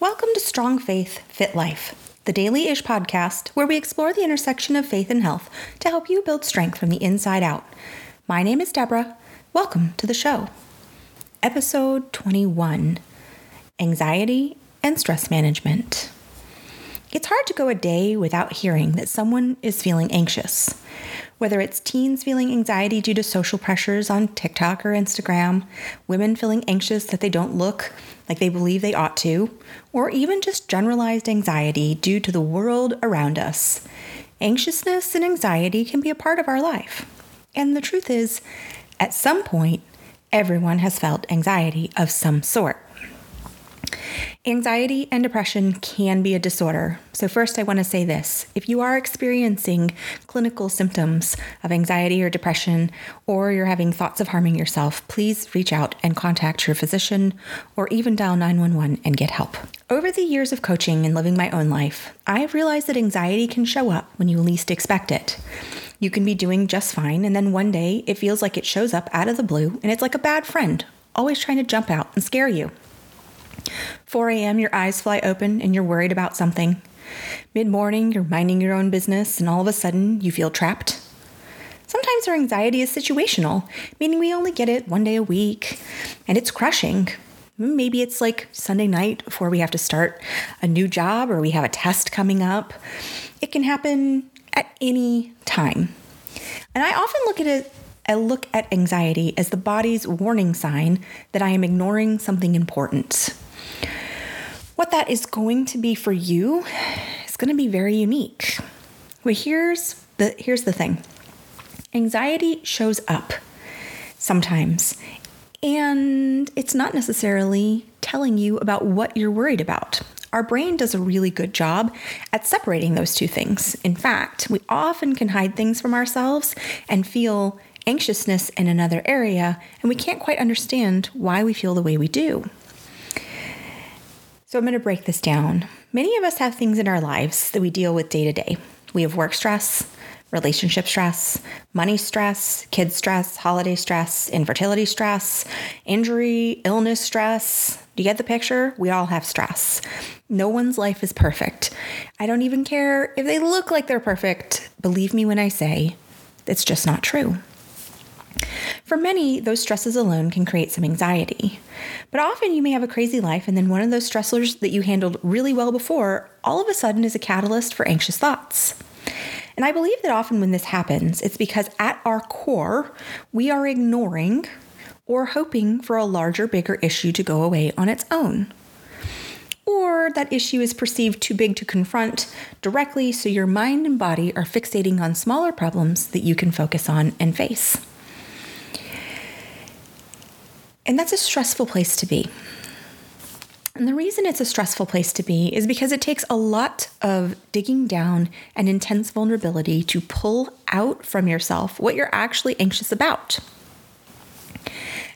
Welcome to Strong Faith, Fit Life, the daily ish podcast where we explore the intersection of faith and health to help you build strength from the inside out. My name is Deborah. Welcome to the show. Episode 21 Anxiety and Stress Management. It's hard to go a day without hearing that someone is feeling anxious. Whether it's teens feeling anxiety due to social pressures on TikTok or Instagram, women feeling anxious that they don't look like they believe they ought to, or even just generalized anxiety due to the world around us. Anxiousness and anxiety can be a part of our life. And the truth is, at some point, everyone has felt anxiety of some sort. Anxiety and depression can be a disorder. So, first, I want to say this if you are experiencing clinical symptoms of anxiety or depression, or you're having thoughts of harming yourself, please reach out and contact your physician or even dial 911 and get help. Over the years of coaching and living my own life, I have realized that anxiety can show up when you least expect it. You can be doing just fine, and then one day it feels like it shows up out of the blue, and it's like a bad friend, always trying to jump out and scare you. 4 a.m., your eyes fly open and you're worried about something. Mid morning, you're minding your own business and all of a sudden you feel trapped. Sometimes our anxiety is situational, meaning we only get it one day a week and it's crushing. Maybe it's like Sunday night before we have to start a new job or we have a test coming up. It can happen at any time. And I often look at it I look at anxiety as the body's warning sign that I am ignoring something important. What that is going to be for you is going to be very unique. Well, here's the here's the thing. Anxiety shows up sometimes, and it's not necessarily telling you about what you're worried about. Our brain does a really good job at separating those two things. In fact, we often can hide things from ourselves and feel anxiousness in another area, and we can't quite understand why we feel the way we do. So I'm going to break this down. Many of us have things in our lives that we deal with day to day. We have work stress, relationship stress, money stress, kid stress, holiday stress, infertility stress, injury, illness stress. Do you get the picture? We all have stress. No one's life is perfect. I don't even care if they look like they're perfect. Believe me when I say it's just not true. For many, those stresses alone can create some anxiety. But often you may have a crazy life, and then one of those stressors that you handled really well before all of a sudden is a catalyst for anxious thoughts. And I believe that often when this happens, it's because at our core, we are ignoring or hoping for a larger, bigger issue to go away on its own. Or that issue is perceived too big to confront directly, so your mind and body are fixating on smaller problems that you can focus on and face. And that's a stressful place to be. And the reason it's a stressful place to be is because it takes a lot of digging down and intense vulnerability to pull out from yourself what you're actually anxious about.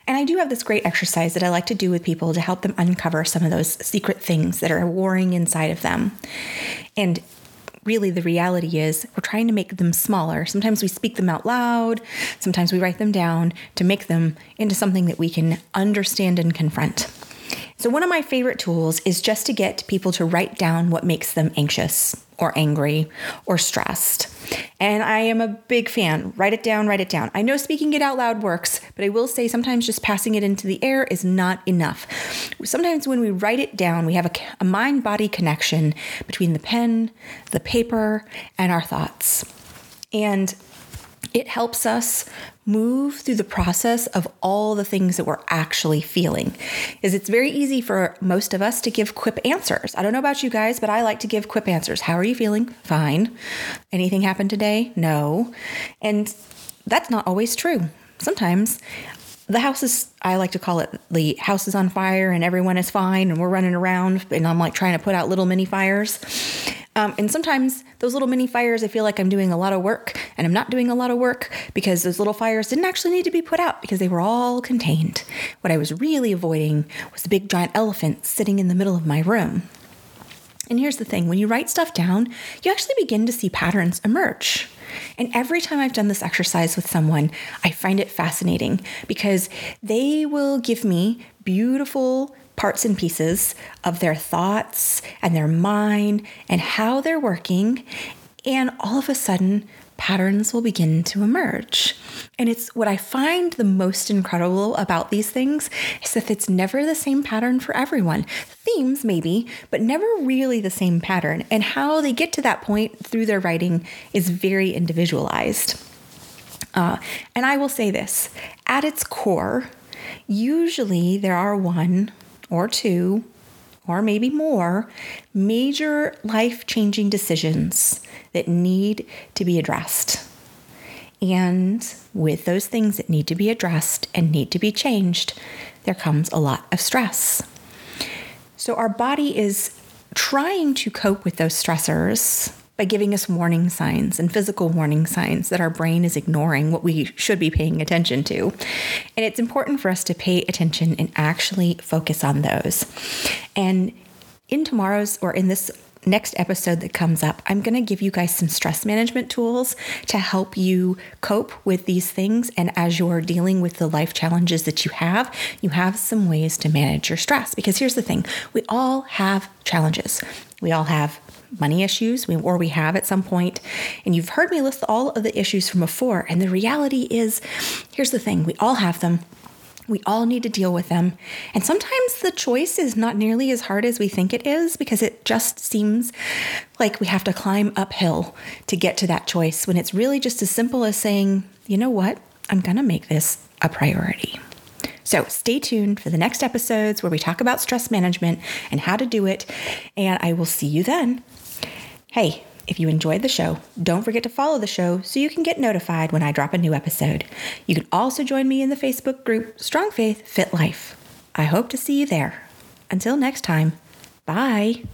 And I do have this great exercise that I like to do with people to help them uncover some of those secret things that are warring inside of them. And really the reality is we're trying to make them smaller. Sometimes we speak them out loud, sometimes we write them down to make them into something that we can understand and confront. So, one of my favorite tools is just to get people to write down what makes them anxious or angry or stressed. And I am a big fan. Write it down, write it down. I know speaking it out loud works, but I will say sometimes just passing it into the air is not enough. Sometimes when we write it down, we have a, a mind body connection between the pen, the paper, and our thoughts. And it helps us move through the process of all the things that we're actually feeling. Is it's very easy for most of us to give quip answers. I don't know about you guys, but I like to give quip answers. How are you feeling? Fine. Anything happened today? No. And that's not always true. Sometimes the house is i like to call it the house is on fire and everyone is fine and we're running around and i'm like trying to put out little mini fires um, and sometimes those little mini fires, I feel like I'm doing a lot of work and I'm not doing a lot of work because those little fires didn't actually need to be put out because they were all contained. What I was really avoiding was the big giant elephant sitting in the middle of my room. And here's the thing when you write stuff down, you actually begin to see patterns emerge. And every time I've done this exercise with someone, I find it fascinating because they will give me beautiful parts and pieces of their thoughts and their mind and how they're working. And all of a sudden, patterns will begin to emerge. And it's what I find the most incredible about these things is that it's never the same pattern for everyone. Themes, maybe, but never really the same pattern. And how they get to that point through their writing is very individualized. Uh, and I will say this at its core, usually there are one or two or maybe more major life changing decisions that need to be addressed. And with those things that need to be addressed and need to be changed, there comes a lot of stress. So our body is trying to cope with those stressors by giving us warning signs and physical warning signs that our brain is ignoring what we should be paying attention to. And it's important for us to pay attention and actually focus on those. And in tomorrow's or in this next episode that comes up, I'm going to give you guys some stress management tools to help you cope with these things. And as you're dealing with the life challenges that you have, you have some ways to manage your stress. Because here's the thing we all have challenges. We all have money issues, or we have at some point. And you've heard me list all of the issues from before. And the reality is here's the thing we all have them. We all need to deal with them. And sometimes the choice is not nearly as hard as we think it is because it just seems like we have to climb uphill to get to that choice when it's really just as simple as saying, you know what, I'm going to make this a priority. So stay tuned for the next episodes where we talk about stress management and how to do it. And I will see you then. Hey, if you enjoyed the show, don't forget to follow the show so you can get notified when I drop a new episode. You can also join me in the Facebook group Strong Faith Fit Life. I hope to see you there. Until next time, bye.